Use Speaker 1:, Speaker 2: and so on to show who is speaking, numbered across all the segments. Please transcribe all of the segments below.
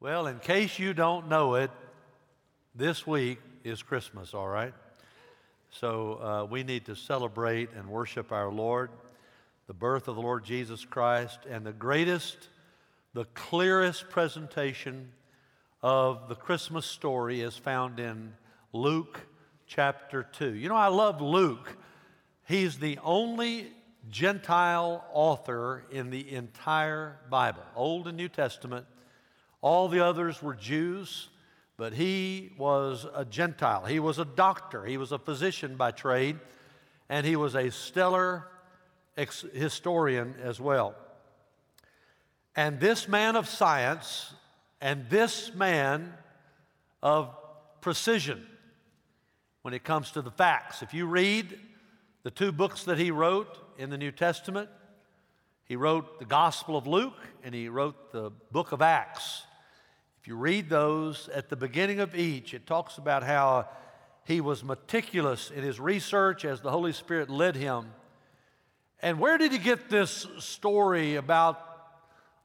Speaker 1: Well, in case you don't know it, this week is Christmas, all right? So uh, we need to celebrate and worship our Lord, the birth of the Lord Jesus Christ, and the greatest, the clearest presentation of the Christmas story is found in Luke chapter 2. You know, I love Luke. He's the only Gentile author in the entire Bible, Old and New Testament. All the others were Jews, but he was a Gentile. He was a doctor, he was a physician by trade, and he was a stellar ex- historian as well. And this man of science and this man of precision when it comes to the facts. If you read the two books that he wrote in the New Testament, he wrote the Gospel of Luke and he wrote the book of Acts. If you read those at the beginning of each, it talks about how he was meticulous in his research as the Holy Spirit led him. And where did he get this story about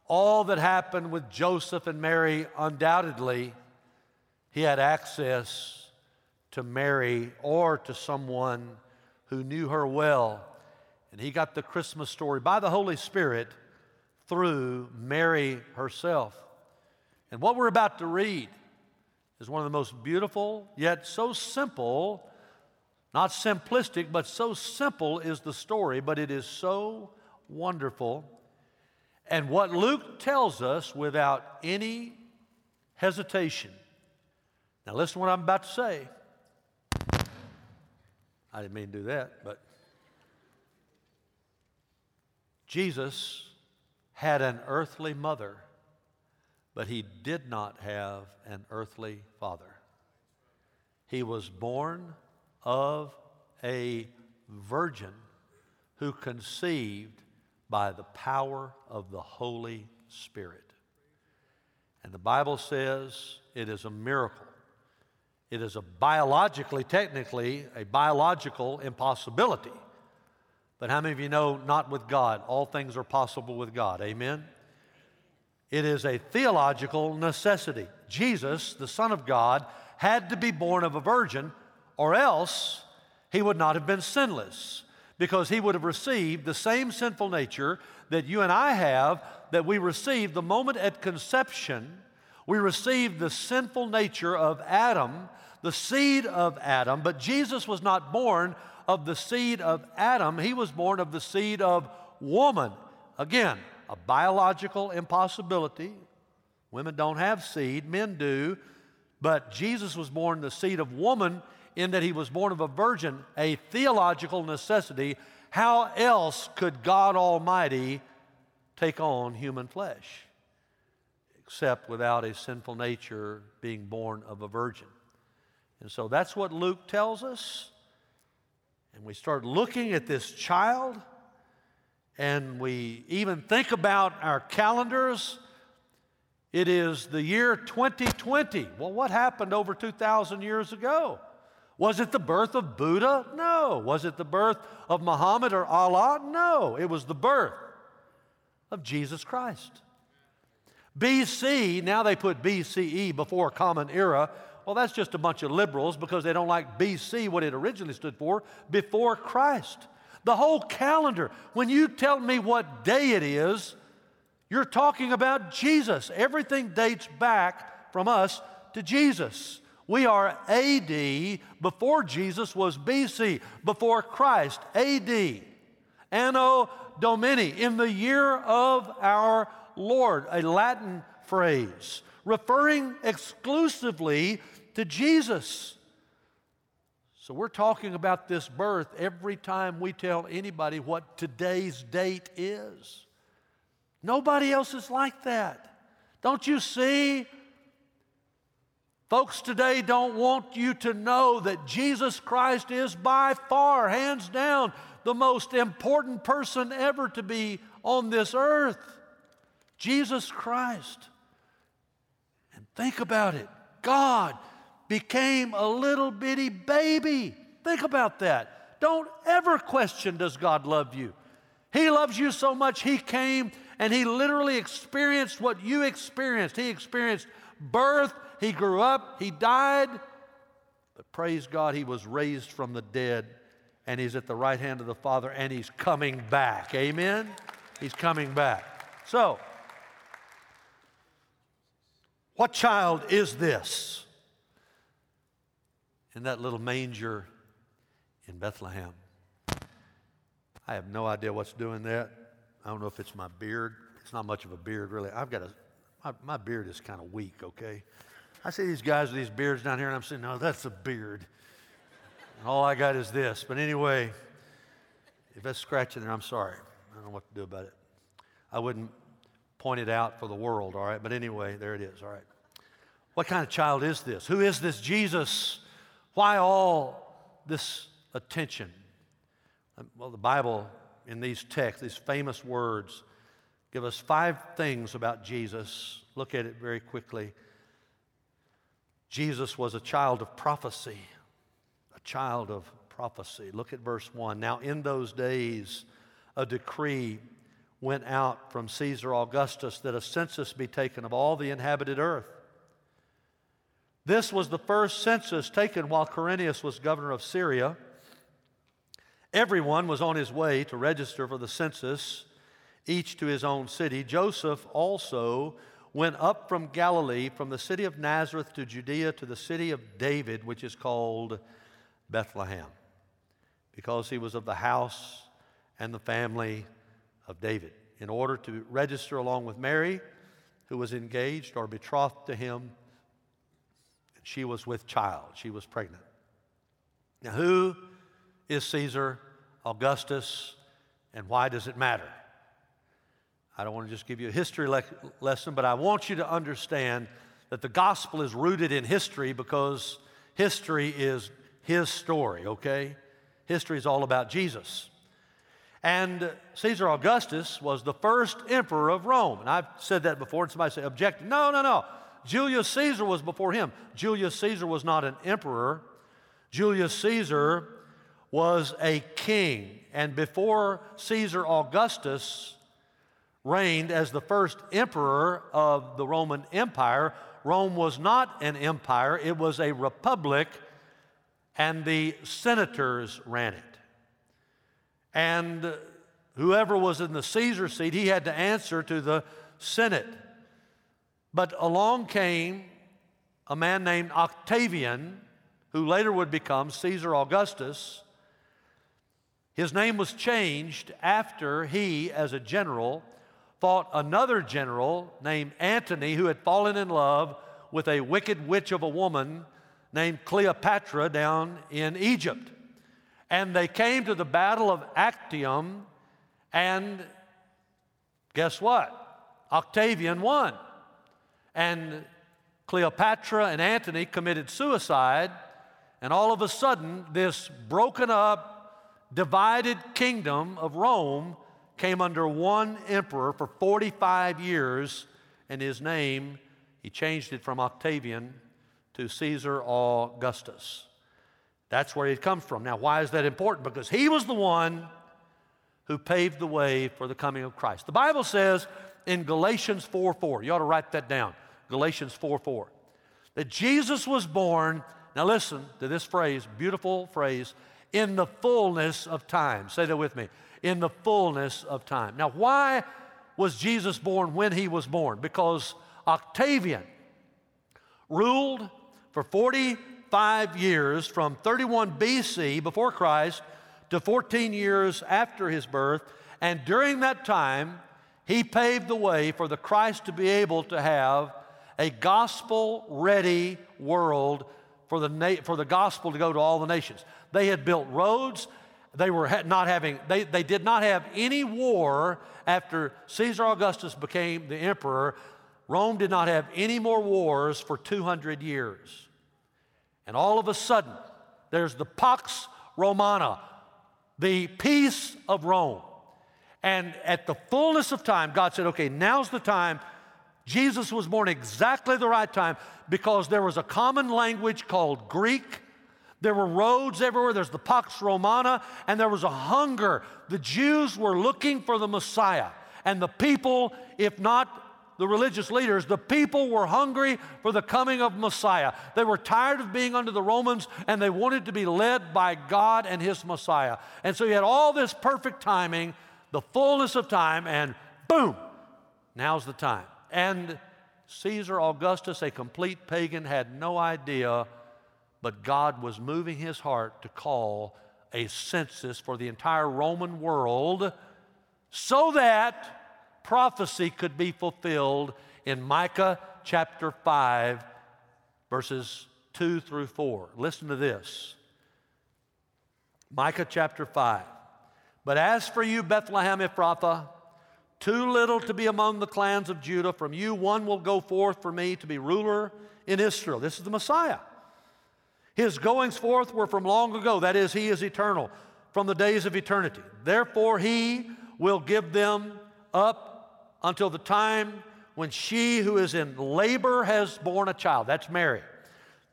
Speaker 1: all that happened with Joseph and Mary? Undoubtedly, he had access to Mary or to someone who knew her well. And he got the Christmas story by the Holy Spirit through Mary herself. And what we're about to read is one of the most beautiful, yet so simple, not simplistic, but so simple is the story, but it is so wonderful. And what Luke tells us without any hesitation. Now, listen to what I'm about to say. I didn't mean to do that, but Jesus had an earthly mother but he did not have an earthly father. He was born of a virgin who conceived by the power of the Holy Spirit. And the Bible says it is a miracle. It is a biologically, technically, a biological impossibility. But how many of you know not with God? All things are possible with God. Amen? It is a theological necessity. Jesus, the Son of God, had to be born of a virgin, or else he would not have been sinless, because he would have received the same sinful nature that you and I have, that we received the moment at conception. We received the sinful nature of Adam, the seed of Adam, but Jesus was not born of the seed of Adam, he was born of the seed of woman. Again, a biological impossibility. Women don't have seed, men do. But Jesus was born the seed of woman in that he was born of a virgin, a theological necessity. How else could God Almighty take on human flesh? Except without a sinful nature being born of a virgin. And so that's what Luke tells us. And we start looking at this child and we even think about our calendars, it is the year 2020. Well, what happened over 2,000 years ago? Was it the birth of Buddha? No. Was it the birth of Muhammad or Allah? No. It was the birth of Jesus Christ. BC, now they put BCE before Common Era. Well, that's just a bunch of liberals because they don't like BC, what it originally stood for, before Christ. The whole calendar. When you tell me what day it is, you're talking about Jesus. Everything dates back from us to Jesus. We are AD before Jesus was BC, before Christ, AD. Anno Domini, in the year of our Lord, a Latin phrase referring exclusively to Jesus. So we're talking about this birth every time we tell anybody what today's date is. Nobody else is like that. Don't you see? Folks today don't want you to know that Jesus Christ is by far, hands down, the most important person ever to be on this earth. Jesus Christ. And think about it God became a little bitty baby. Think about that. Don't ever question, does God love you? He loves you so much, He came and he literally experienced what you experienced. He experienced birth, he grew up, he died, but praise God, he was raised from the dead and he's at the right hand of the Father and he's coming back. Amen? He's coming back. So, what child is this in that little manger in Bethlehem? I have no idea what's doing that. I don't know if it's my beard. It's not much of a beard, really. I've got a, my, my beard is kind of weak, okay? I see these guys with these beards down here, and I'm saying, no, oh, that's a beard. And all I got is this. But anyway, if that's scratching there, I'm sorry. I don't know what to do about it. I wouldn't point it out for the world, all right? But anyway, there it is, all right. What kind of child is this? Who is this Jesus? Why all this attention? Um, well, the Bible, in these texts, these famous words, give us five things about Jesus. Look at it very quickly. Jesus was a child of prophecy, a child of prophecy. Look at verse 1. Now, in those days, a decree went out from Caesar Augustus that a census be taken of all the inhabited earth. This was the first census taken while Quirinius was governor of Syria. Everyone was on his way to register for the census, each to his own city. Joseph also went up from Galilee, from the city of Nazareth to Judea to the city of David, which is called Bethlehem, because he was of the house and the family of David, in order to register along with Mary, who was engaged or betrothed to him she was with child, she was pregnant. Now, who is Caesar Augustus and why does it matter? I don't want to just give you a history le- lesson, but I want you to understand that the gospel is rooted in history because history is his story, okay? History is all about Jesus. And Caesar Augustus was the first emperor of Rome. And I've said that before, and somebody say, object. No, no, no. Julius Caesar was before him. Julius Caesar was not an emperor. Julius Caesar was a king. And before Caesar Augustus reigned as the first emperor of the Roman Empire, Rome was not an empire, it was a republic, and the senators ran it. And whoever was in the Caesar seat, he had to answer to the Senate. But along came a man named Octavian, who later would become Caesar Augustus. His name was changed after he, as a general, fought another general named Antony who had fallen in love with a wicked witch of a woman named Cleopatra down in Egypt. And they came to the Battle of Actium, and guess what? Octavian won and Cleopatra and Antony committed suicide, and all of a sudden, this broken up, divided kingdom of Rome came under one emperor for 45 years, and his name, he changed it from Octavian to Caesar Augustus. That's where he comes from. Now, why is that important? Because he was the one who paved the way for the coming of Christ. The Bible says in Galatians 4 4, you ought to write that down. Galatians 4 4. That Jesus was born, now listen to this phrase, beautiful phrase, in the fullness of time. Say that with me. In the fullness of time. Now, why was Jesus born when he was born? Because Octavian ruled for 45 years from 31 BC before Christ to 14 years after his birth. And during that time, he paved the way for the Christ to be able to have a gospel ready world for the, na- for the gospel to go to all the nations. They had built roads. They were ha- not having, they, they did not have any war after Caesar Augustus became the emperor. Rome did not have any more wars for 200 years. And all of a sudden, there's the Pax Romana, the peace of Rome. And at the fullness of time, God said, okay, now's the time Jesus was born exactly the right time because there was a common language called Greek. There were roads everywhere. There's the Pax Romana, and there was a hunger. The Jews were looking for the Messiah. And the people, if not the religious leaders, the people were hungry for the coming of Messiah. They were tired of being under the Romans and they wanted to be led by God and His Messiah. And so you had all this perfect timing, the fullness of time, and boom, now's the time. And Caesar Augustus, a complete pagan, had no idea, but God was moving his heart to call a census for the entire Roman world so that prophecy could be fulfilled in Micah chapter 5, verses 2 through 4. Listen to this Micah chapter 5. But as for you, Bethlehem Ephrathah, too little to be among the clans of Judah, from you one will go forth for me to be ruler in Israel. This is the Messiah. His goings forth were from long ago, that is, he is eternal, from the days of eternity. Therefore, he will give them up until the time when she who is in labor has borne a child. That's Mary.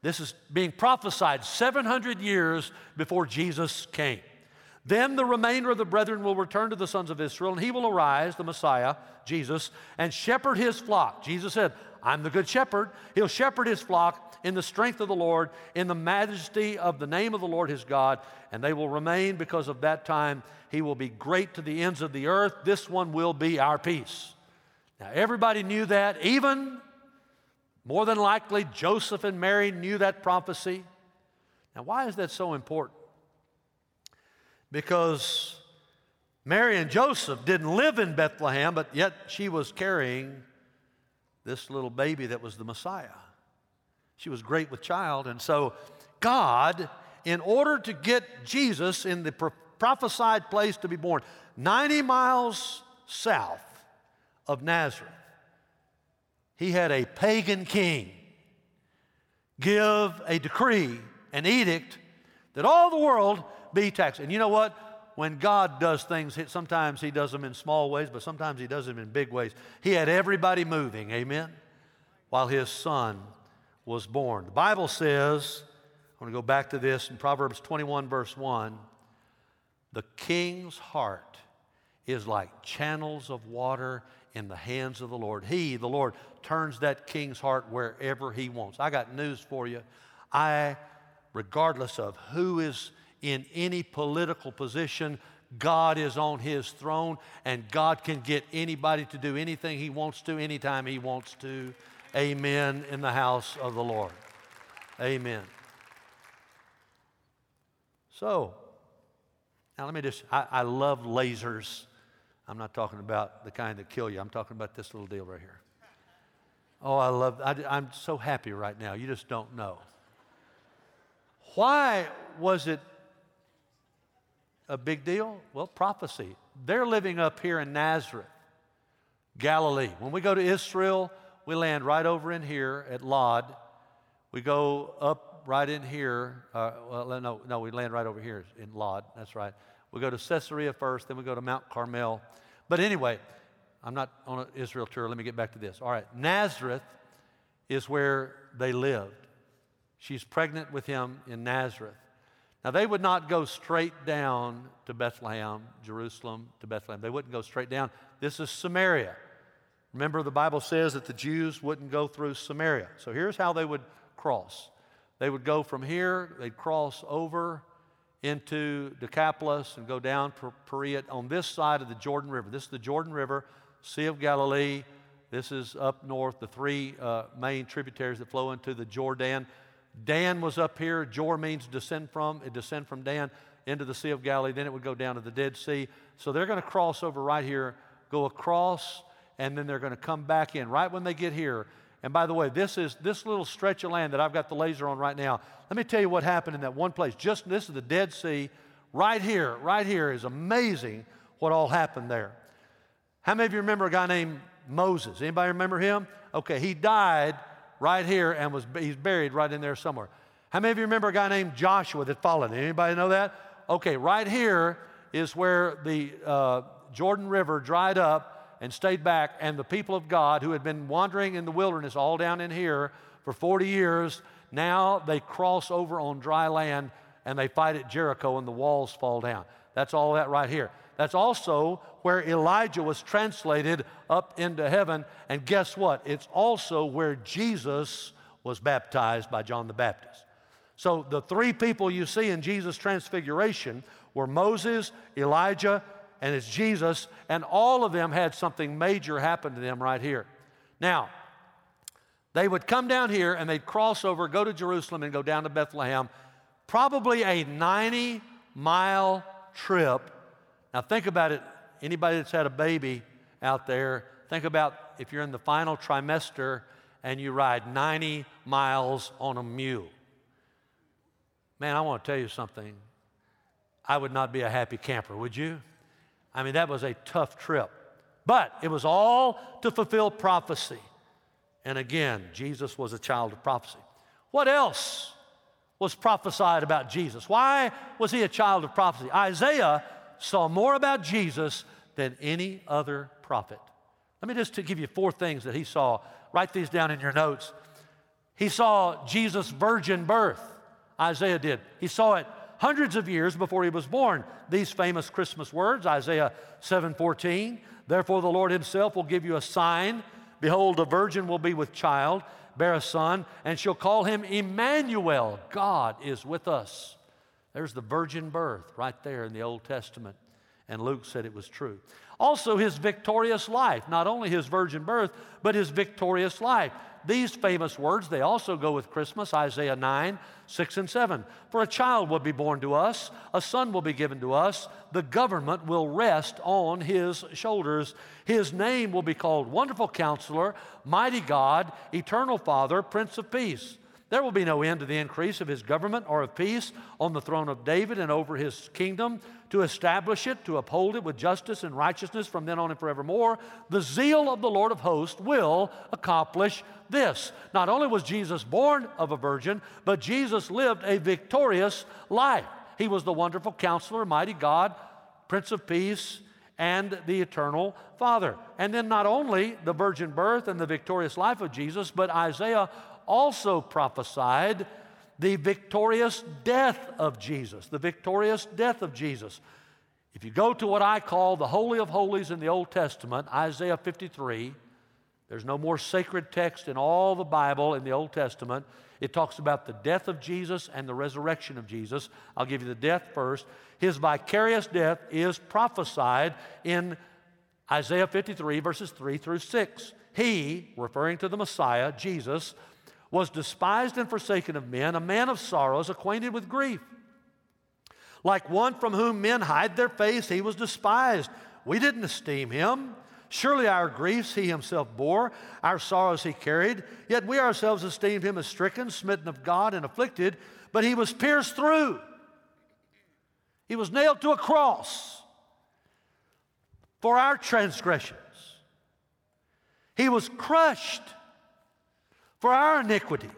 Speaker 1: This is being prophesied 700 years before Jesus came. Then the remainder of the brethren will return to the sons of Israel, and he will arise, the Messiah, Jesus, and shepherd his flock. Jesus said, I'm the good shepherd. He'll shepherd his flock in the strength of the Lord, in the majesty of the name of the Lord his God, and they will remain because of that time. He will be great to the ends of the earth. This one will be our peace. Now, everybody knew that. Even more than likely, Joseph and Mary knew that prophecy. Now, why is that so important? Because Mary and Joseph didn't live in Bethlehem, but yet she was carrying this little baby that was the Messiah. She was great with child. And so, God, in order to get Jesus in the prophesied place to be born, 90 miles south, of Nazareth. He had a pagan king give a decree, an edict, that all the world be taxed. And you know what? When God does things, sometimes He does them in small ways, but sometimes He does them in big ways. He had everybody moving, amen, while His Son was born. The Bible says, I want to go back to this in Proverbs 21, verse 1 the king's heart is like channels of water in the hands of the Lord. He, the Lord, turns that king's heart wherever he wants. I got news for you. I, regardless of who is in any political position, God is on his throne and God can get anybody to do anything he wants to, anytime he wants to. Amen in the house of the Lord. Amen. So, now let me just, I, I love lasers. I'm not talking about the kind that kill you. I'm talking about this little deal right here. Oh, I love, I, I'm so happy right now. You just don't know. Why was it a big deal? Well, prophecy. They're living up here in Nazareth, Galilee. When we go to Israel, we land right over in here at Lod. We go up right in here. Uh, well, no, no, we land right over here in Lod. That's right. We go to Caesarea first, then we go to Mount Carmel. But anyway, I'm not on an Israel tour. Let me get back to this. All right, Nazareth is where they lived. She's pregnant with him in Nazareth. Now, they would not go straight down to Bethlehem, Jerusalem to Bethlehem. They wouldn't go straight down. This is Samaria. Remember, the Bible says that the Jews wouldn't go through Samaria. So here's how they would cross they would go from here, they'd cross over into Decapolis and go down Perea on this side of the Jordan River. This is the Jordan River, Sea of Galilee. This is up north, the three uh, main tributaries that flow into the Jordan. Dan was up here. Jor means descend from. It descend from Dan into the Sea of Galilee. Then it would go down to the Dead Sea. So they're going to cross over right here, go across, and then they're going to come back in. Right when they get here, and by the way, this is this little stretch of land that I've got the laser on right now. Let me tell you what happened in that one place. Just this is the Dead Sea. Right here, right here is amazing what all happened there. How many of you remember a guy named Moses? Anybody remember him? Okay, he died right here and was he's buried right in there somewhere. How many of you remember a guy named Joshua that followed? Anybody know that? Okay, right here is where the uh, Jordan River dried up and stayed back, and the people of God who had been wandering in the wilderness all down in here for 40 years, now they cross over on dry land and they fight at Jericho and the walls fall down. That's all that right here. That's also where Elijah was translated up into heaven. And guess what? It's also where Jesus was baptized by John the Baptist. So the three people you see in Jesus' transfiguration were Moses, Elijah, and it's Jesus, and all of them had something major happen to them right here. Now, they would come down here and they'd cross over, go to Jerusalem, and go down to Bethlehem. Probably a 90 mile trip. Now, think about it. Anybody that's had a baby out there, think about if you're in the final trimester and you ride 90 miles on a mule. Man, I want to tell you something. I would not be a happy camper, would you? I mean, that was a tough trip. But it was all to fulfill prophecy. And again, Jesus was a child of prophecy. What else was prophesied about Jesus? Why was he a child of prophecy? Isaiah saw more about Jesus than any other prophet. Let me just give you four things that he saw. Write these down in your notes. He saw Jesus' virgin birth. Isaiah did. He saw it hundreds of years before he was born. These famous Christmas words, Isaiah 7:14, "Therefore the Lord himself will give you a sign, behold a virgin will be with child, bear a son, and she'll call him Emmanuel. God is with us." There's the virgin birth right there in the Old Testament, and Luke said it was true. Also, his victorious life, not only his virgin birth, but his victorious life. These famous words, they also go with Christmas, Isaiah 9, 6 and 7. For a child will be born to us, a son will be given to us, the government will rest on his shoulders. His name will be called Wonderful Counselor, Mighty God, Eternal Father, Prince of Peace. There will be no end to the increase of his government or of peace on the throne of David and over his kingdom, to establish it, to uphold it with justice and righteousness from then on and forevermore. The zeal of the Lord of hosts will accomplish this. Not only was Jesus born of a virgin, but Jesus lived a victorious life. He was the wonderful counselor, mighty God, Prince of Peace, and the eternal Father. And then not only the virgin birth and the victorious life of Jesus, but Isaiah also prophesied the victorious death of Jesus, the victorious death of Jesus. If you go to what I call the Holy of Holies in the Old Testament, Isaiah 53, there's no more sacred text in all the Bible in the Old Testament. It talks about the death of Jesus and the resurrection of Jesus. I'll give you the death first. His vicarious death is prophesied in Isaiah 53, verses 3 through 6. He, referring to the Messiah, Jesus, was despised and forsaken of men, a man of sorrows, acquainted with grief. Like one from whom men hide their face, he was despised. We didn't esteem him. Surely our griefs he himself bore, our sorrows he carried. Yet we ourselves esteemed him as stricken, smitten of God, and afflicted. But he was pierced through. He was nailed to a cross for our transgressions. He was crushed for our iniquities.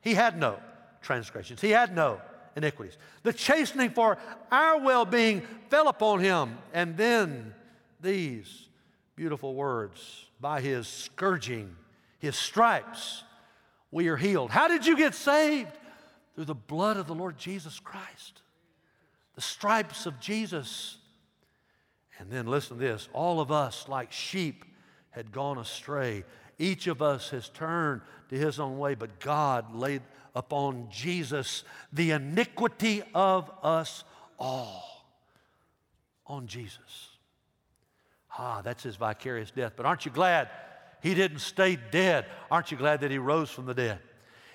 Speaker 1: He had no transgressions, he had no iniquities. The chastening for our well being fell upon him. And then these beautiful words by his scourging, his stripes, we are healed. How did you get saved? Through the blood of the Lord Jesus Christ, the stripes of Jesus. And then listen to this all of us, like sheep, had gone astray. Each of us has turned to his own way, but God laid upon Jesus the iniquity of us all. On Jesus. Ah, that's his vicarious death. But aren't you glad he didn't stay dead? Aren't you glad that he rose from the dead?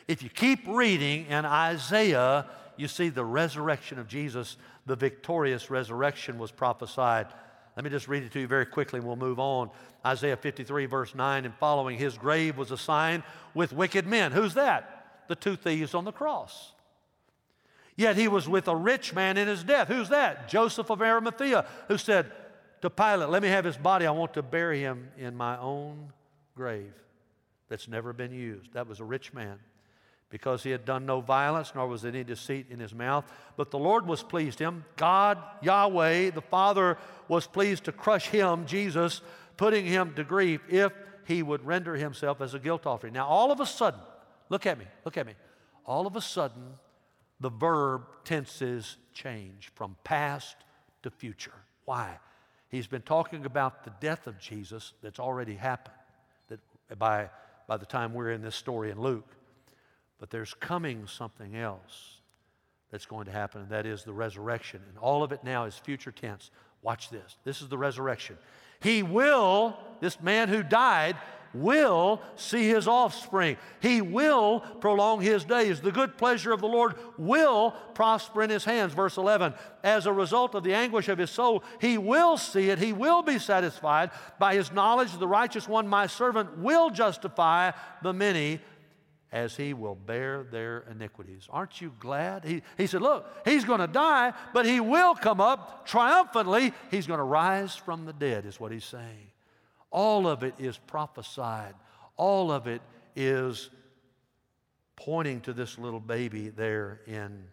Speaker 1: If you keep reading in Isaiah, you see the resurrection of Jesus, the victorious resurrection was prophesied. Let me just read it to you very quickly and we'll move on. Isaiah 53, verse 9 and following, his grave was assigned with wicked men. Who's that? The two thieves on the cross. Yet he was with a rich man in his death. Who's that? Joseph of Arimathea, who said to Pilate, Let me have his body. I want to bury him in my own grave that's never been used. That was a rich man because he had done no violence, nor was any deceit in his mouth. But the Lord was pleased him. God, Yahweh, the Father, was pleased to crush him, Jesus, putting him to grief if he would render himself as a guilt offering. Now, all of a sudden, look at me, look at me. All of a sudden, the verb tenses change from past to future. Why? He's been talking about the death of Jesus that's already happened that by, by the time we're in this story in Luke. But there's coming something else that's going to happen, and that is the resurrection. And all of it now is future tense. Watch this. This is the resurrection. He will, this man who died, will see his offspring. He will prolong his days. The good pleasure of the Lord will prosper in his hands. Verse 11. As a result of the anguish of his soul, he will see it. He will be satisfied. By his knowledge, the righteous one, my servant, will justify the many as he will bear their iniquities. Aren't you glad? He, he said, Look, he's going to die, but he will come up triumphantly. He's going to rise from the dead, is what he's saying. All of it is prophesied, all of it is pointing to this little baby there in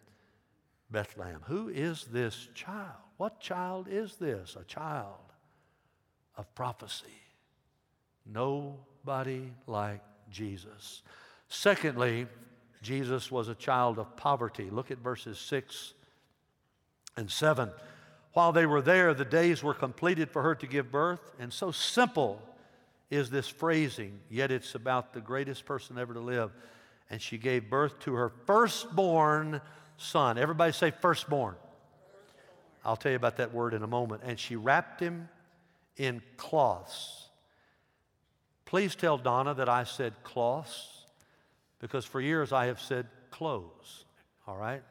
Speaker 1: Bethlehem. Who is this child? What child is this? A child of prophecy. Nobody like Jesus. Secondly, Jesus was a child of poverty. Look at verses 6 and 7. While they were there, the days were completed for her to give birth. And so simple is this phrasing, yet it's about the greatest person ever to live. And she gave birth to her firstborn son. Everybody say firstborn. I'll tell you about that word in a moment. And she wrapped him in cloths. Please tell Donna that I said cloths because for years I have said clothes, all right?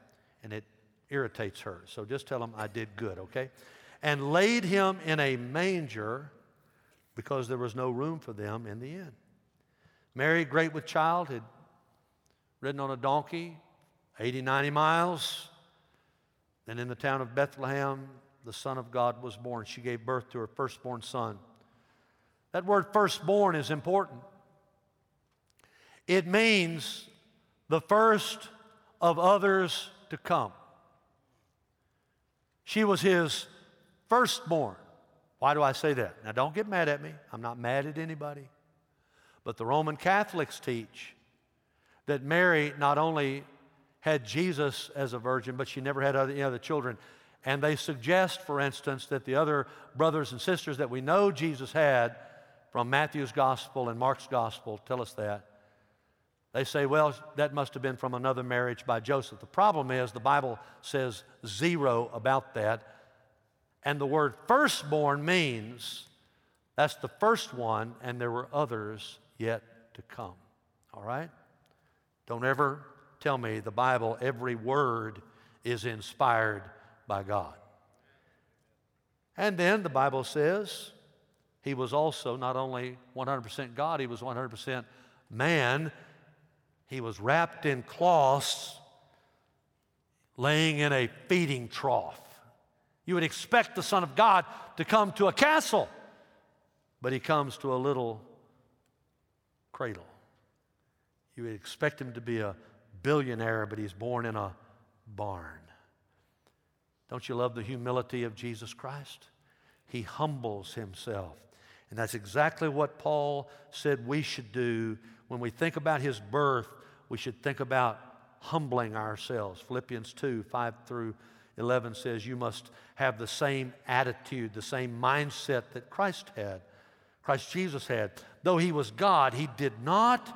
Speaker 1: And it irritates her. So just tell him I did good, okay? And laid him in a manger because there was no room for them in the inn. Mary, great with child, had ridden on a donkey 80, 90 miles. And in the town of Bethlehem, the Son of God was born. She gave birth to her firstborn son. That word firstborn is important. It means the first of others to come. She was his firstborn. Why do I say that? Now, don't get mad at me. I'm not mad at anybody. But the Roman Catholics teach that Mary not only had Jesus as a virgin, but she never had other, any other children. And they suggest, for instance, that the other brothers and sisters that we know Jesus had from Matthew's gospel and Mark's gospel tell us that. They say, well, that must have been from another marriage by Joseph. The problem is the Bible says zero about that. And the word firstborn means that's the first one, and there were others yet to come. All right? Don't ever tell me the Bible, every word is inspired by God. And then the Bible says he was also not only 100% God, he was 100% man he was wrapped in cloths, laying in a feeding trough. You would expect the Son of God to come to a castle, but he comes to a little cradle. You would expect him to be a billionaire, but he's born in a barn. Don't you love the humility of Jesus Christ? He humbles himself. And that's exactly what Paul said we should do when we think about his birth we should think about humbling ourselves. Philippians 2 5 through 11 says, You must have the same attitude, the same mindset that Christ had, Christ Jesus had. Though he was God, he did not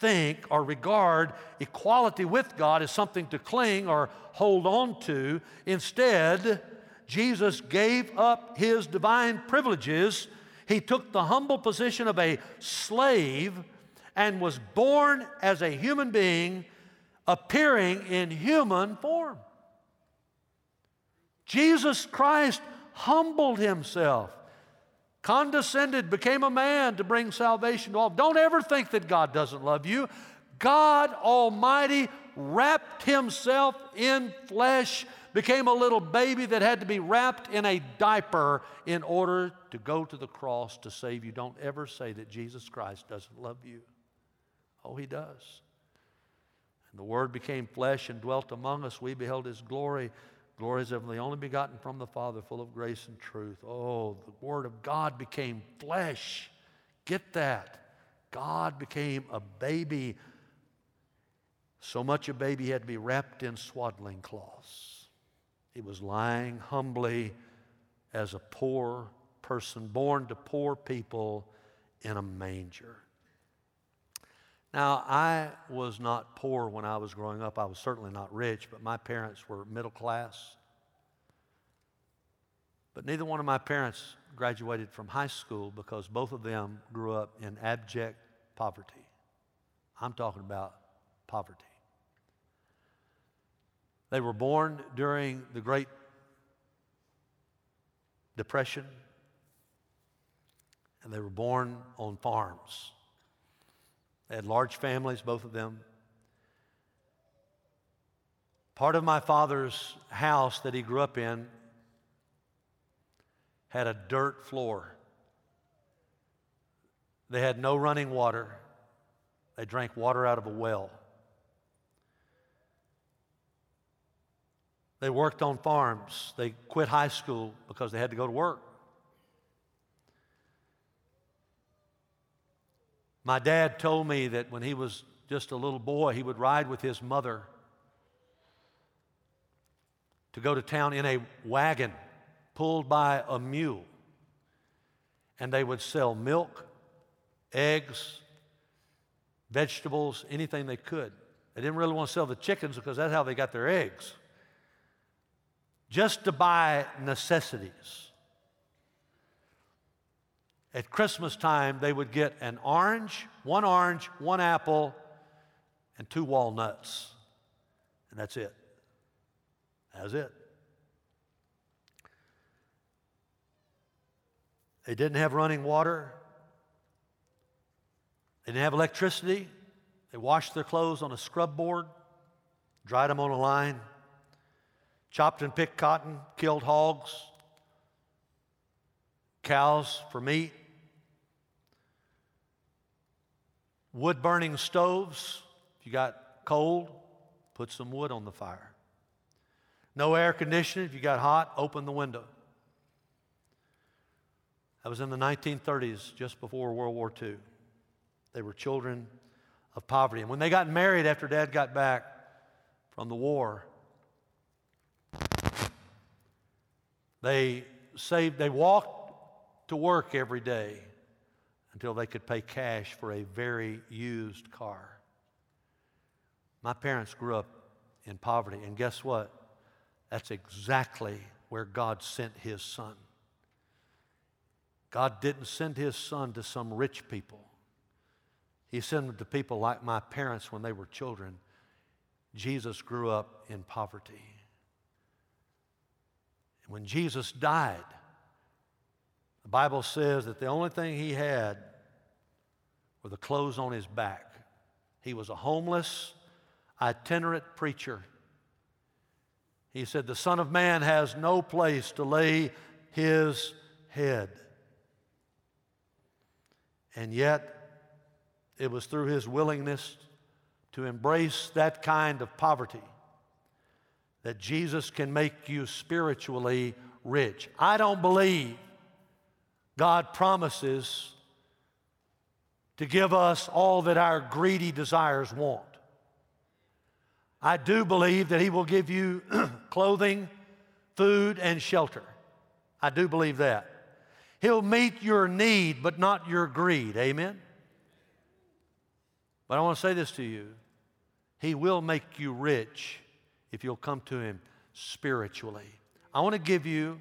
Speaker 1: think or regard equality with God as something to cling or hold on to. Instead, Jesus gave up his divine privileges. He took the humble position of a slave and was born as a human being, appearing in human form. Jesus Christ humbled himself, condescended, became a man to bring salvation to all. Don't ever think that God doesn't love you. God Almighty wrapped himself in flesh, became a little baby that had to be wrapped in a diaper in order to go to the cross to save you. Don't ever say that Jesus Christ doesn't love you. Oh, he does. And the Word became flesh and dwelt among us. We beheld his glory. Glory of the only begotten from the Father, full of grace and truth. Oh, the Word of God became flesh. Get that. God became a baby. So much a baby had to be wrapped in swaddling cloths. He was lying humbly as a poor person born to poor people in a manger. Now, I was not poor when I was growing up. I was certainly not rich, but my parents were middle class. But neither one of my parents graduated from high school because both of them grew up in abject poverty. I'm talking about poverty. They were born during the Great Depression, and they were born on farms. They had large families, both of them. Part of my father's house that he grew up in had a dirt floor. They had no running water. They drank water out of a well. They worked on farms. They quit high school because they had to go to work. My dad told me that when he was just a little boy, he would ride with his mother to go to town in a wagon pulled by a mule. And they would sell milk, eggs, vegetables, anything they could. They didn't really want to sell the chickens because that's how they got their eggs. Just to buy necessities. At Christmas time, they would get an orange, one orange, one apple, and two walnuts. And that's it. That's it. They didn't have running water. They didn't have electricity. They washed their clothes on a scrub board, dried them on a line, chopped and picked cotton, killed hogs, cows for meat, wood burning stoves. If you got cold, put some wood on the fire. No air conditioning. If you got hot, open the window. That was in the 1930s, just before World War II. They were children of poverty. And when they got married after dad got back from the war, they saved, they walked to work every day until they could pay cash for a very used car. My parents grew up in poverty, and guess what? That's exactly where God sent His Son. God didn't send His Son to some rich people, He sent Him to people like my parents when they were children. Jesus grew up in poverty. When Jesus died, the Bible says that the only thing he had were the clothes on his back. He was a homeless, itinerant preacher. He said, The Son of Man has no place to lay his head. And yet, it was through his willingness to embrace that kind of poverty that Jesus can make you spiritually rich. I don't believe God promises to give us all that our greedy desires want. I do believe that He will give you clothing, food, and shelter. I do believe that. He'll meet your need, but not your greed. Amen? But I want to say this to you He will make you rich if you'll come to Him spiritually. I want to give you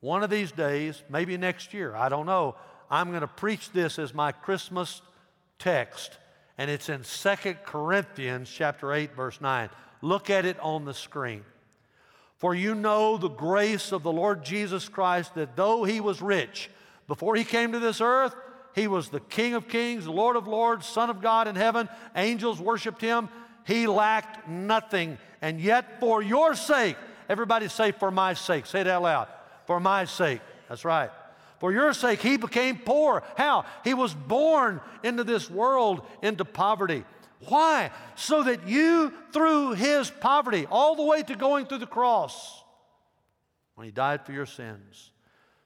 Speaker 1: one of these days, maybe next year, I don't know, I'm going to preach this as my Christmas text, and it's in Second Corinthians chapter 8 verse 9. Look at it on the screen. For you know the grace of the Lord Jesus Christ that though he was rich before he came to this earth, he was the King of kings, Lord of lords, Son of God in heaven. Angels worshiped him. He lacked nothing. And yet, for your sake, everybody say, for my sake. Say it out loud for my sake. That's right. For your sake, he became poor. How? He was born into this world, into poverty. Why? So that you, through his poverty, all the way to going through the cross, when he died for your sins,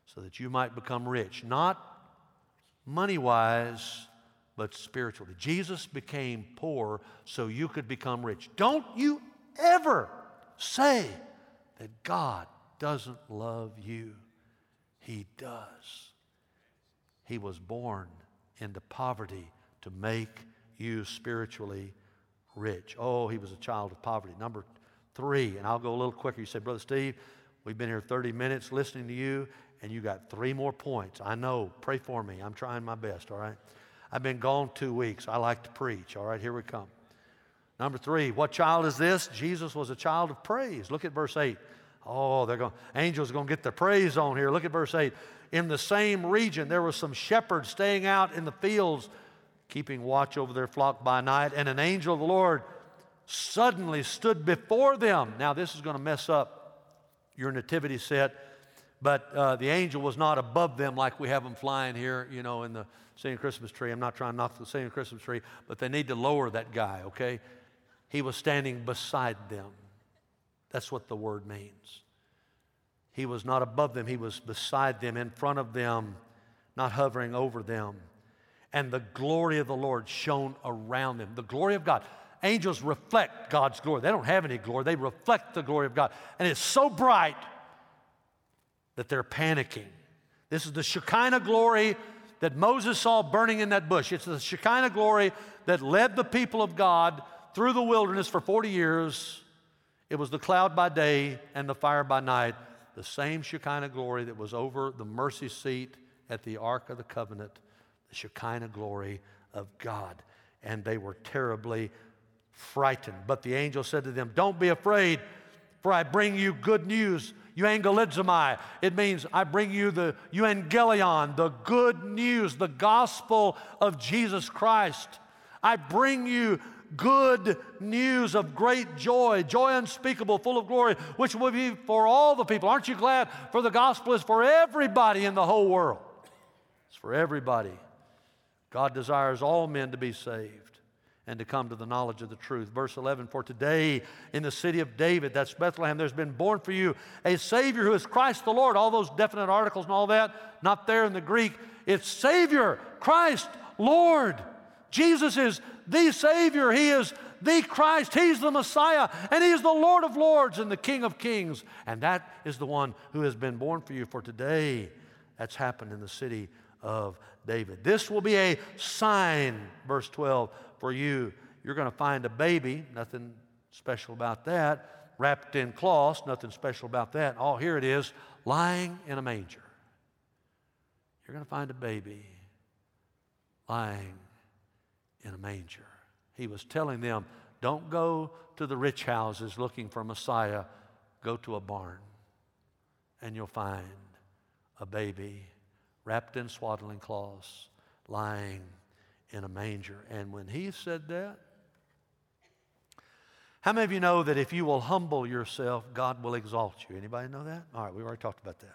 Speaker 1: so that you might become rich, not money wise, but spiritually. Jesus became poor so you could become rich. Don't you ever say that God doesn't love you. He does. He was born into poverty to make you spiritually rich. Oh, he was a child of poverty. Number three, and I'll go a little quicker. You say, Brother Steve, we've been here 30 minutes listening to you, and you got three more points. I know. Pray for me. I'm trying my best, all right? I've been gone two weeks. I like to preach, all right? Here we come. Number three, what child is this? Jesus was a child of praise. Look at verse 8. Oh, they're going, angels are going to get the praise on here. Look at verse 8. In the same region, there were some shepherds staying out in the fields, keeping watch over their flock by night, and an angel of the Lord suddenly stood before them. Now, this is going to mess up your nativity set, but uh, the angel was not above them like we have them flying here, you know, in the singing Christmas tree. I'm not trying to knock the singing Christmas tree, but they need to lower that guy, okay? He was standing beside them. That's what the word means. He was not above them, he was beside them, in front of them, not hovering over them. And the glory of the Lord shone around them. The glory of God. Angels reflect God's glory. They don't have any glory, they reflect the glory of God. And it's so bright that they're panicking. This is the Shekinah glory that Moses saw burning in that bush. It's the Shekinah glory that led the people of God through the wilderness for 40 years it was the cloud by day and the fire by night, the same Shekinah glory that was over the mercy seat at the Ark of the Covenant, the Shekinah glory of God. And they were terribly frightened. But the angel said to them, Don't be afraid, for I bring you good news. Euangelizomai. It means I bring you the euangelion, the good news, the gospel of Jesus Christ. I bring you good news of great joy, joy unspeakable, full of glory, which will be for all the people. Aren't you glad? For the gospel is for everybody in the whole world. It's for everybody. God desires all men to be saved and to come to the knowledge of the truth. Verse 11 For today in the city of David, that's Bethlehem, there's been born for you a Savior who is Christ the Lord. All those definite articles and all that, not there in the Greek. It's Savior, Christ, Lord. Jesus is the Savior. He is the Christ. He's the Messiah. And He's the Lord of Lords and the King of Kings. And that is the one who has been born for you for today. That's happened in the city of David. This will be a sign, verse 12, for you. You're going to find a baby, nothing special about that, wrapped in cloths, nothing special about that. Oh, here it is, lying in a manger. You're going to find a baby lying in a manger. He was telling them, don't go to the rich houses looking for Messiah, go to a barn, and you'll find a baby wrapped in swaddling cloths, lying in a manger. And when he said that, how many of you know that if you will humble yourself, God will exalt you? Anybody know that? All right, we already talked about that.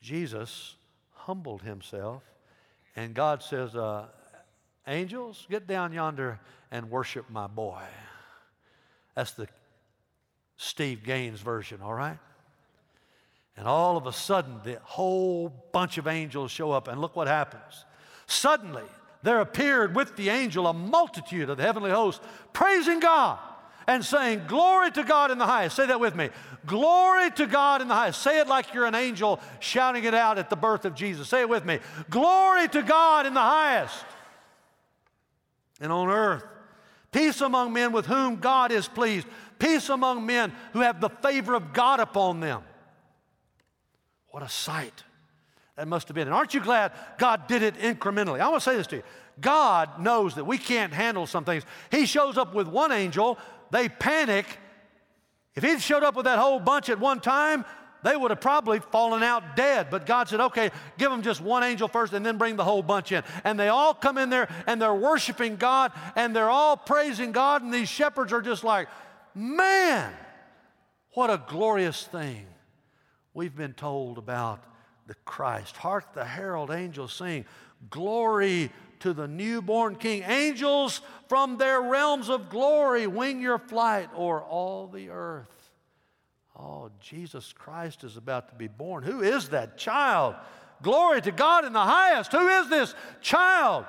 Speaker 1: Jesus humbled himself, and God says, uh, Angels, get down yonder and worship my boy. That's the Steve Gaines version, all right? And all of a sudden, the whole bunch of angels show up, and look what happens. Suddenly, there appeared with the angel a multitude of the heavenly host, praising God and saying, Glory to God in the highest. Say that with me. Glory to God in the highest. Say it like you're an angel shouting it out at the birth of Jesus. Say it with me. Glory to God in the highest and on earth. Peace among men with whom God is pleased. Peace among men who have the favor of God upon them. What a sight that must have been. And aren't you glad God did it incrementally? I want to say this to you. God knows that we can't handle some things. He shows up with one angel, they panic. If he'd showed up with that whole bunch at one time, they would have probably fallen out dead. But God said, okay, give them just one angel first and then bring the whole bunch in. And they all come in there and they're worshiping God and they're all praising God. And these shepherds are just like, man, what a glorious thing we've been told about the Christ. Hark the herald angels sing, Glory to the newborn King. Angels from their realms of glory, wing your flight o'er all the earth. Oh, Jesus Christ is about to be born. Who is that child? Glory to God in the highest. Who is this child?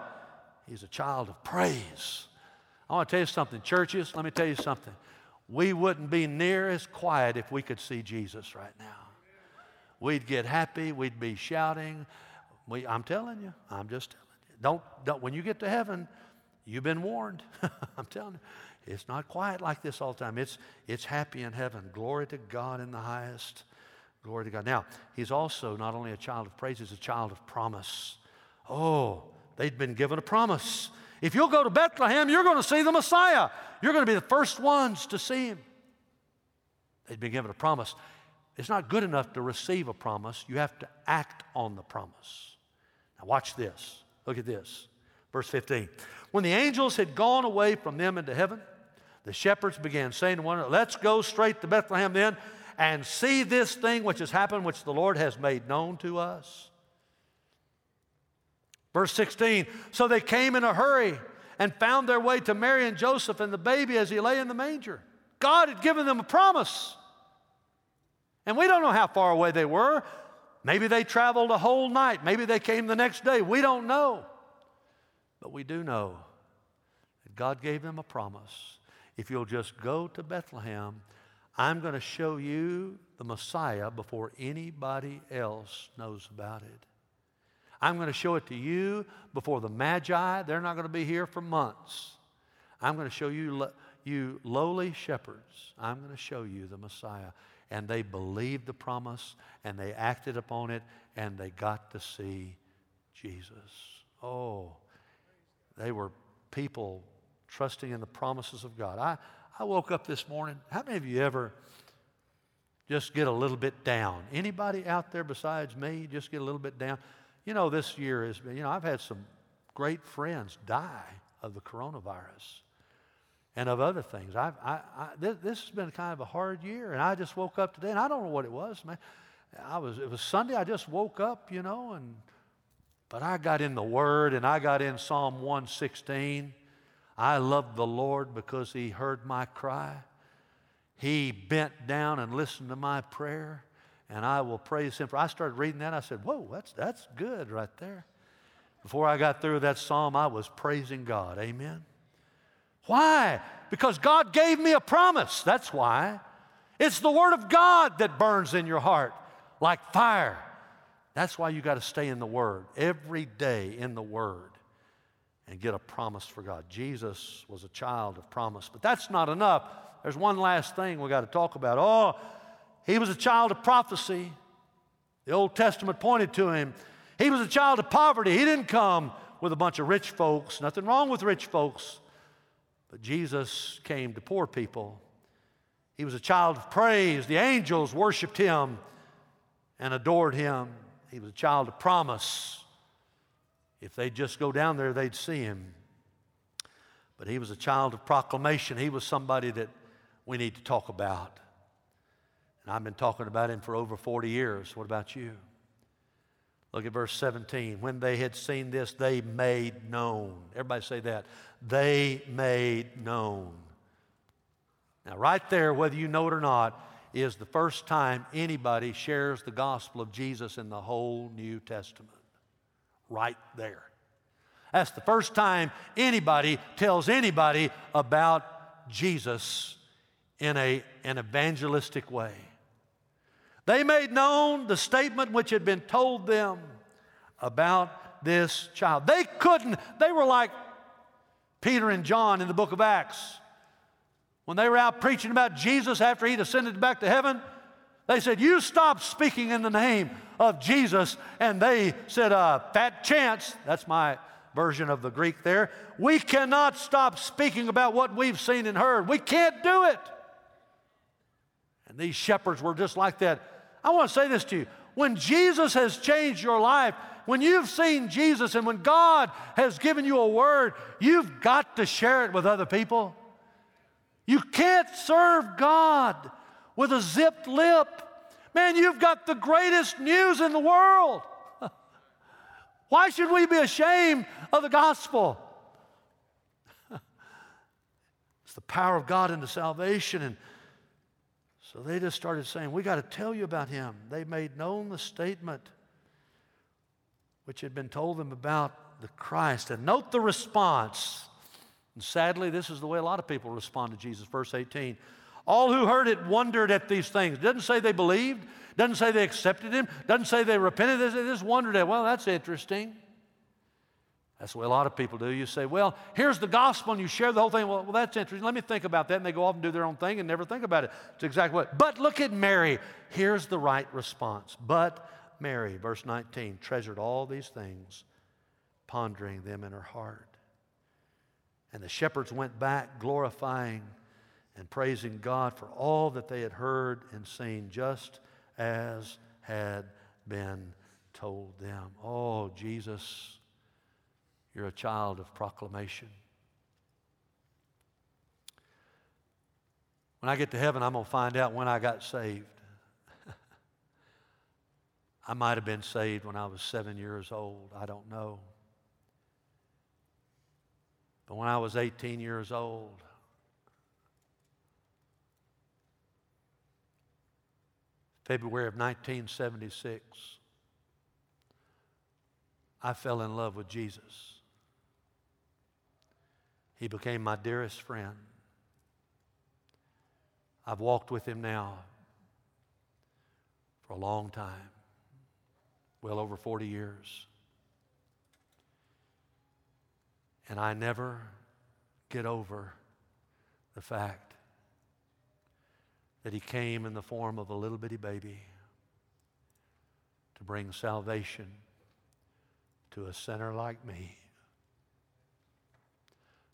Speaker 1: He's a child of praise. I want to tell you something, churches. Let me tell you something. We wouldn't be near as quiet if we could see Jesus right now. We'd get happy, we'd be shouting. We, I'm telling you, I'm just telling you. Don't, don't, when you get to heaven, you've been warned. I'm telling you. It's not quiet like this all the time. It's, it's happy in heaven. Glory to God in the highest. Glory to God. Now, he's also not only a child of praise, he's a child of promise. Oh, they'd been given a promise. If you'll go to Bethlehem, you're going to see the Messiah. You're going to be the first ones to see him. They'd been given a promise. It's not good enough to receive a promise, you have to act on the promise. Now, watch this. Look at this. Verse 15. When the angels had gone away from them into heaven, the shepherds began saying to one another, Let's go straight to Bethlehem then and see this thing which has happened, which the Lord has made known to us. Verse 16 So they came in a hurry and found their way to Mary and Joseph and the baby as he lay in the manger. God had given them a promise. And we don't know how far away they were. Maybe they traveled a whole night. Maybe they came the next day. We don't know. But we do know that God gave them a promise. If you'll just go to Bethlehem, I'm going to show you the Messiah before anybody else knows about it. I'm going to show it to you before the Magi. They're not going to be here for months. I'm going to show you, you lowly shepherds. I'm going to show you the Messiah. And they believed the promise and they acted upon it and they got to see Jesus. Oh, they were people trusting in the promises of God. I, I woke up this morning. How many of you ever just get a little bit down? Anybody out there besides me just get a little bit down? You know, this year has been, you know, I've had some great friends die of the coronavirus and of other things. I've, I, I, this, this, has been kind of a hard year, and I just woke up today, and I don't know what it was, man. I was, it was Sunday. I just woke up, you know, and but I got in the Word and I got in Psalm 116. I loved the Lord because He heard my cry. He bent down and listened to my prayer, and I will praise Him. For I started reading that, I said, Whoa, that's, that's good right there. Before I got through that psalm, I was praising God. Amen. Why? Because God gave me a promise. That's why. It's the Word of God that burns in your heart like fire. That's why you got to stay in the Word, every day in the Word, and get a promise for God. Jesus was a child of promise, but that's not enough. There's one last thing we got to talk about. Oh, he was a child of prophecy. The Old Testament pointed to him. He was a child of poverty. He didn't come with a bunch of rich folks. Nothing wrong with rich folks. But Jesus came to poor people. He was a child of praise. The angels worshiped him and adored him. He was a child of promise. If they'd just go down there, they'd see him. But he was a child of proclamation. He was somebody that we need to talk about. And I've been talking about him for over 40 years. What about you? Look at verse 17. When they had seen this, they made known. Everybody say that. They made known. Now, right there, whether you know it or not, is the first time anybody shares the gospel of Jesus in the whole New Testament. Right there. That's the first time anybody tells anybody about Jesus in a, an evangelistic way. They made known the statement which had been told them about this child. They couldn't, they were like Peter and John in the book of Acts. When they were out preaching about Jesus after he'd ascended back to heaven, they said, You stop speaking in the name of Jesus. And they said, uh, Fat chance, that's my version of the Greek there. We cannot stop speaking about what we've seen and heard. We can't do it. And these shepherds were just like that. I want to say this to you. When Jesus has changed your life, when you've seen Jesus and when God has given you a word, you've got to share it with other people. You can't serve God with a zipped lip. Man, you've got the greatest news in the world. Why should we be ashamed of the gospel? it's the power of God into salvation. And so they just started saying, We got to tell you about him. They made known the statement which had been told them about the Christ. And note the response. And sadly, this is the way a lot of people respond to Jesus. Verse 18 All who heard it wondered at these things. Doesn't say they believed, doesn't say they accepted him, doesn't say they repented. They just wondered at, well, that's interesting. That's the way a lot of people do. You say, well, here's the gospel, and you share the whole thing. Well, well, that's interesting. Let me think about that. And they go off and do their own thing and never think about it. It's exactly what. But look at Mary. Here's the right response. But Mary, verse 19, treasured all these things, pondering them in her heart. And the shepherds went back, glorifying and praising God for all that they had heard and seen, just as had been told them. Oh, Jesus you're a child of proclamation. When I get to heaven, I'm going to find out when I got saved. I might have been saved when I was seven years old. I don't know. But when I was 18 years old, February of 1976, I fell in love with Jesus. He became my dearest friend. I've walked with him now for a long time, well over 40 years. And I never get over the fact that he came in the form of a little bitty baby to bring salvation to a sinner like me.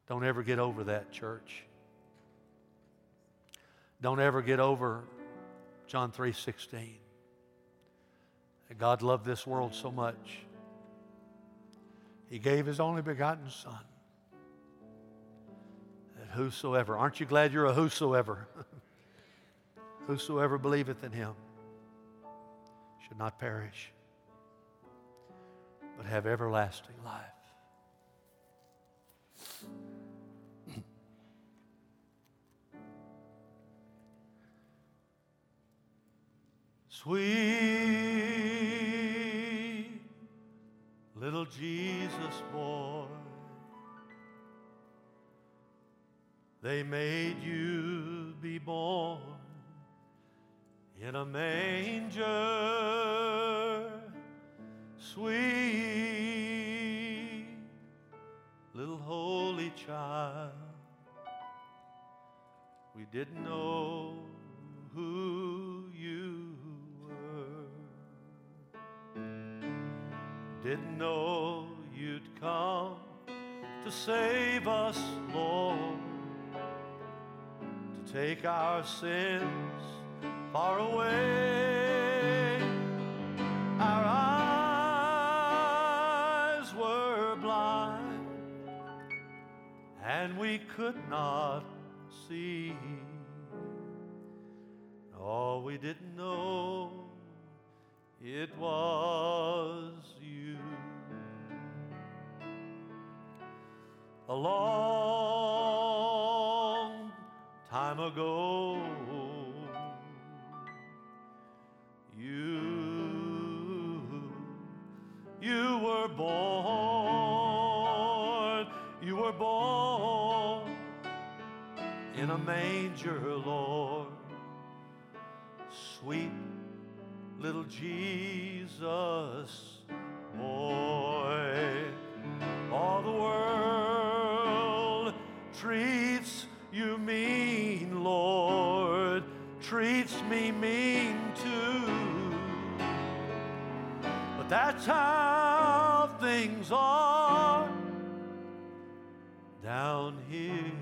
Speaker 1: Don't ever get over that, church. Don't ever get over John 3:16. That God loved this world so much. He gave his only begotten son. That whosoever, aren't you glad you're a whosoever? whosoever believeth in him should not perish, but have everlasting life. Sweet little Jesus boy, they made you be born in a manger, sweet little holy child. We didn't know who you were, Didn't know you'd come to save us, Lord, to take our sins far away. Our eyes were blind, and we could not see. Oh, we didn't know it was you. a long time ago. A manger, Lord. Sweet little Jesus, boy, all the world treats you mean, Lord, treats me mean too. But that's how things are down here.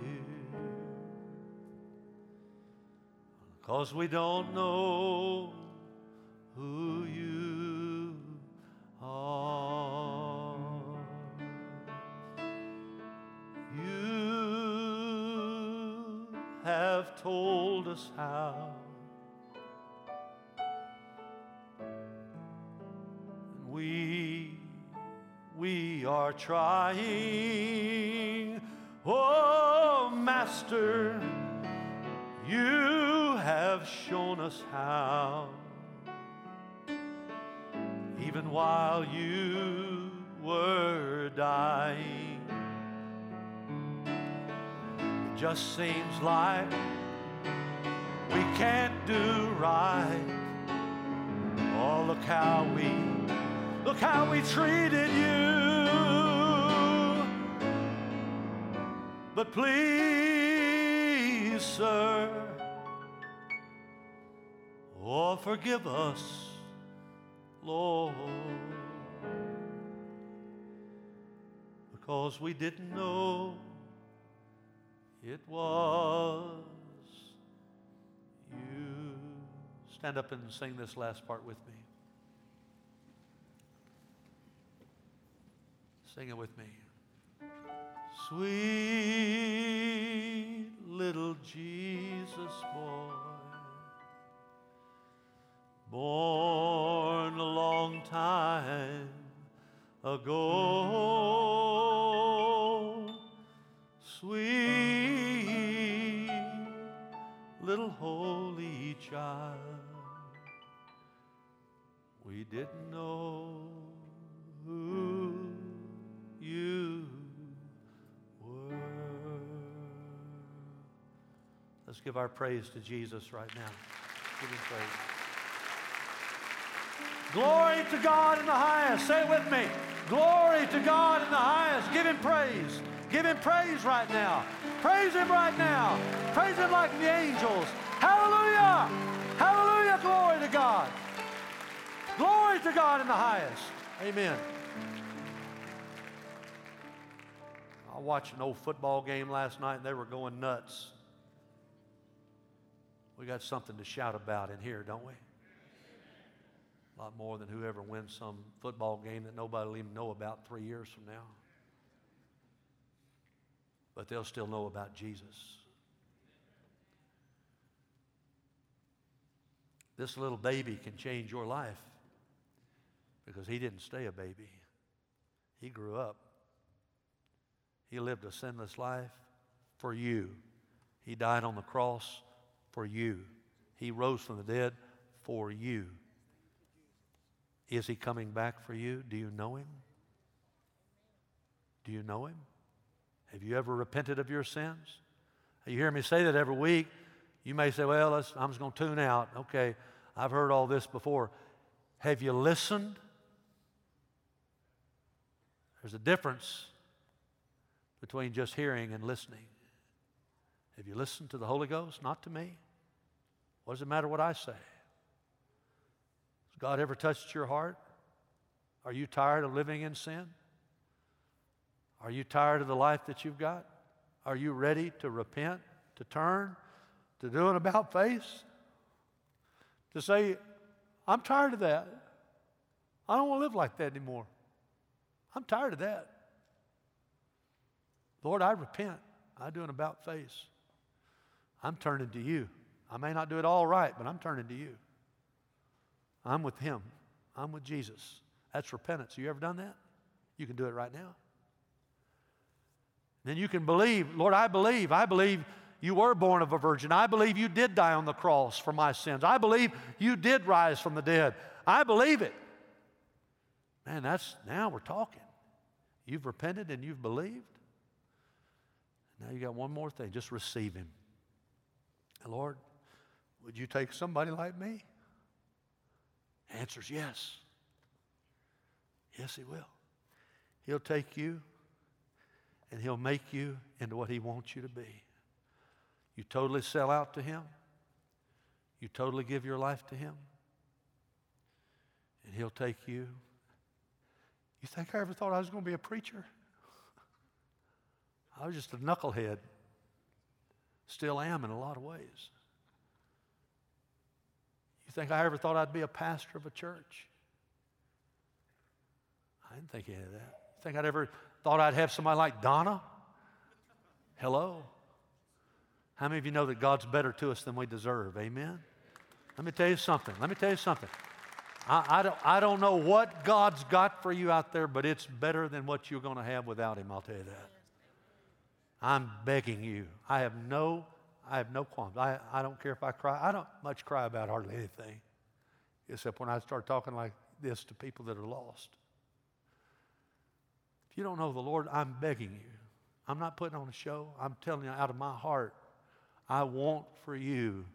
Speaker 1: Cause we don't know who you are. You have told us how. We, we are trying. Oh, Master, you have shown us how. Even while you were dying it just seems like we can't do right. Oh, look how we, look how we treated you. But please, sir, oh, forgive us, Lord, because we didn't know it was you. Stand up and sing this last part with me. Sing it with me. Sweet little Jesus boy, born a long time ago. Sweet little holy child, we didn't know who you were. Let's give our praise to Jesus right now. Give him praise. Glory to God in the highest. Say it with me. Glory to God in the highest. Give him praise. Give him praise right now. Praise him right now. Praise him like the angels. Hallelujah. Hallelujah. Glory to God. Glory to God in the highest. Amen. I watched an old football game last night and they were going nuts. We got something to shout about in here, don't we? A lot more than whoever wins some football game that nobody will even know about three years from now. But they'll still know about Jesus. This little baby can change your life because he didn't stay a baby. He grew up. He lived a sinless life for you. He died on the cross for you. He rose from the dead for you. Is he coming back for you? Do you know him? Do you know him? Have you ever repented of your sins? You hear me say that every week. You may say, well, I'm just going to tune out. Okay, I've heard all this before. Have you listened? There's a difference between just hearing and listening. Have you listened to the Holy Ghost? Not to me. What does it matter what I say? God ever touched your heart? Are you tired of living in sin? Are you tired of the life that you've got? Are you ready to repent, to turn, to do an about face? To say, I'm tired of that. I don't want to live like that anymore. I'm tired of that. Lord, I repent. I do an about face. I'm turning to you. I may not do it all right, but I'm turning to you. I'm with Him. I'm with Jesus. That's repentance. You ever done that? You can do it right now. Then you can believe, Lord, I believe. I believe you were born of a virgin. I believe you did die on the cross for my sins. I believe you did rise from the dead. I believe it. Man, that's now we're talking. You've repented and you've believed. Now you got one more thing. Just receive Him. Lord, would you take somebody like me? Answer's yes. Yes, He will. He'll take you and He'll make you into what He wants you to be. You totally sell out to Him, you totally give your life to Him, and He'll take you. You think I ever thought I was going to be a preacher? I was just a knucklehead. Still am in a lot of ways. You think I ever thought I'd be a pastor of a church? I didn't think any of that. You think I'd ever thought I'd have somebody like Donna? Hello? How many of you know that God's better to us than we deserve? Amen? Let me tell you something. Let me tell you something. I, I, don't, I don't know what God's got for you out there, but it's better than what you're going to have without Him, I'll tell you that. I'm begging you. I have no, I have no qualms. I, I don't care if I cry. I don't much cry about hardly anything, except when I start talking like this to people that are lost. If you don't know the Lord, I'm begging you. I'm not putting on a show. I'm telling you out of my heart, I want for you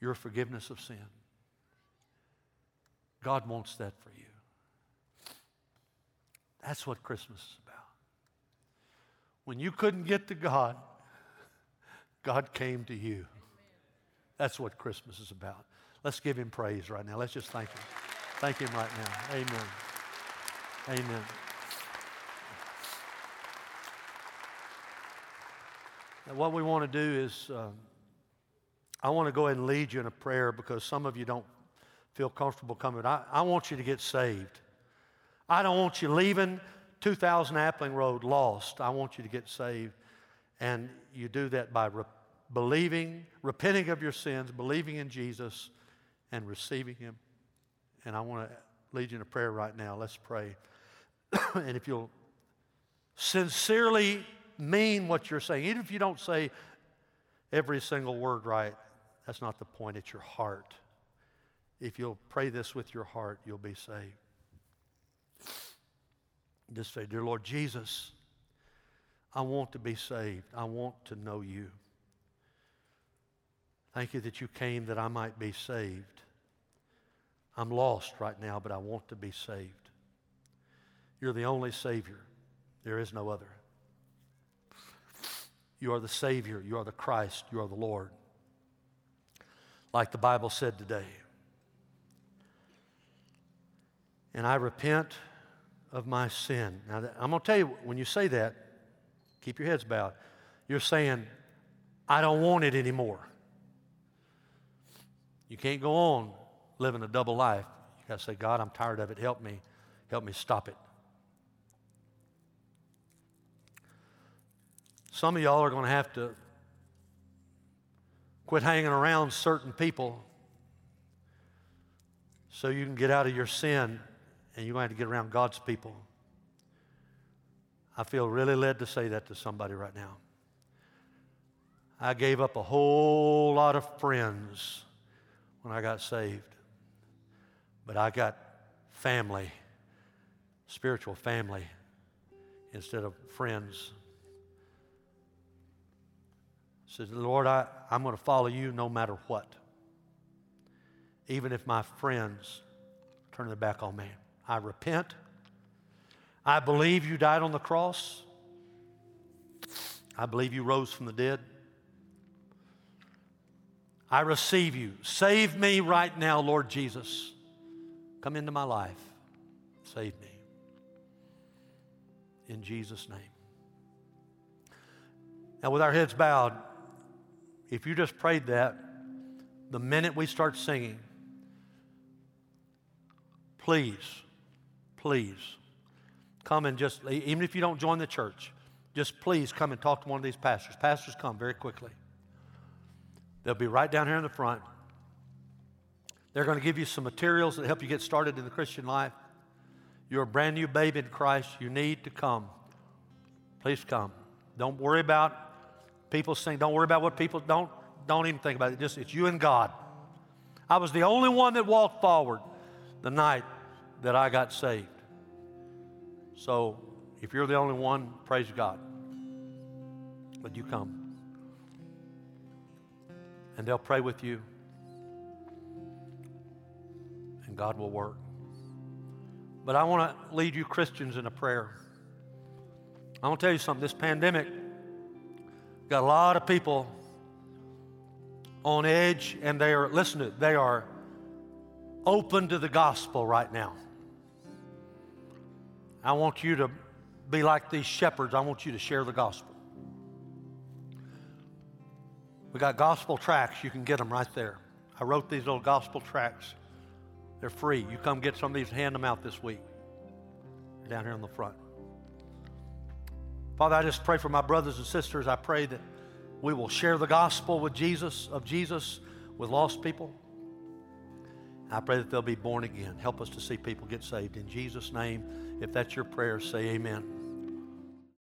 Speaker 1: your forgiveness of sin. God wants that for you. That's what Christmas is about. When you couldn't get to God, God came to you. That's what Christmas is about. Let's give him praise right now. Let's just thank him. Thank him right now. Amen. Amen. Now, what we want to do is, um, I want to go ahead and lead you in a prayer because some of you don't feel comfortable coming. I, I want you to get saved. I don't want you leaving 2000 Appling Road lost. I want you to get saved. And you do that by re- believing, repenting of your sins, believing in Jesus, and receiving Him. And I want to lead you in a prayer right now. Let's pray. and if you'll sincerely mean what you're saying, even if you don't say every single word right, that's not the point. It's your heart. If you'll pray this with your heart, you'll be saved. Just say, Dear Lord Jesus, I want to be saved. I want to know you. Thank you that you came that I might be saved. I'm lost right now, but I want to be saved. You're the only Savior. There is no other. You are the Savior. You are the Christ. You are the Lord. Like the Bible said today. And I repent of my sin. Now, I'm going to tell you, when you say that, keep your heads bowed. You're saying, I don't want it anymore. You can't go on living a double life. You got to say, God, I'm tired of it. Help me. Help me stop it. Some of y'all are going to have to quit hanging around certain people so you can get out of your sin and you're going to have to get around God's people. I feel really led to say that to somebody right now. I gave up a whole lot of friends when I got saved, but I got family, spiritual family, instead of friends. Says, Lord, I, I'm going to follow you no matter what. Even if my friends turn their back on me. I repent. I believe you died on the cross. I believe you rose from the dead. I receive you. Save me right now, Lord Jesus. Come into my life. Save me. In Jesus' name. Now, with our heads bowed, if you just prayed that, the minute we start singing, please please come and just, even if you don't join the church, just please come and talk to one of these pastors. Pastors come very quickly. They'll be right down here in the front. They're going to give you some materials that help you get started in the Christian life. You're a brand new babe in Christ. You need to come. Please come. Don't worry about people saying, don't worry about what people don't, don't even think about it. Just it's you and God. I was the only one that walked forward the night that I got saved. So if you're the only one, praise God. But you come. And they'll pray with you. And God will work. But I want to lead you Christians in a prayer. I want to tell you something. This pandemic got a lot of people on edge, and they are, listen to it, they are open to the gospel right now. I want you to be like these shepherds. I want you to share the gospel. We got gospel tracts. You can get them right there. I wrote these little gospel tracts. They're free. You come get some of these, and hand them out this week. Down here on the front. Father, I just pray for my brothers and sisters. I pray that we will share the gospel with Jesus, of Jesus, with lost people. I pray that they'll be born again. Help us to see people get saved. In Jesus' name, if that's your prayer, say amen.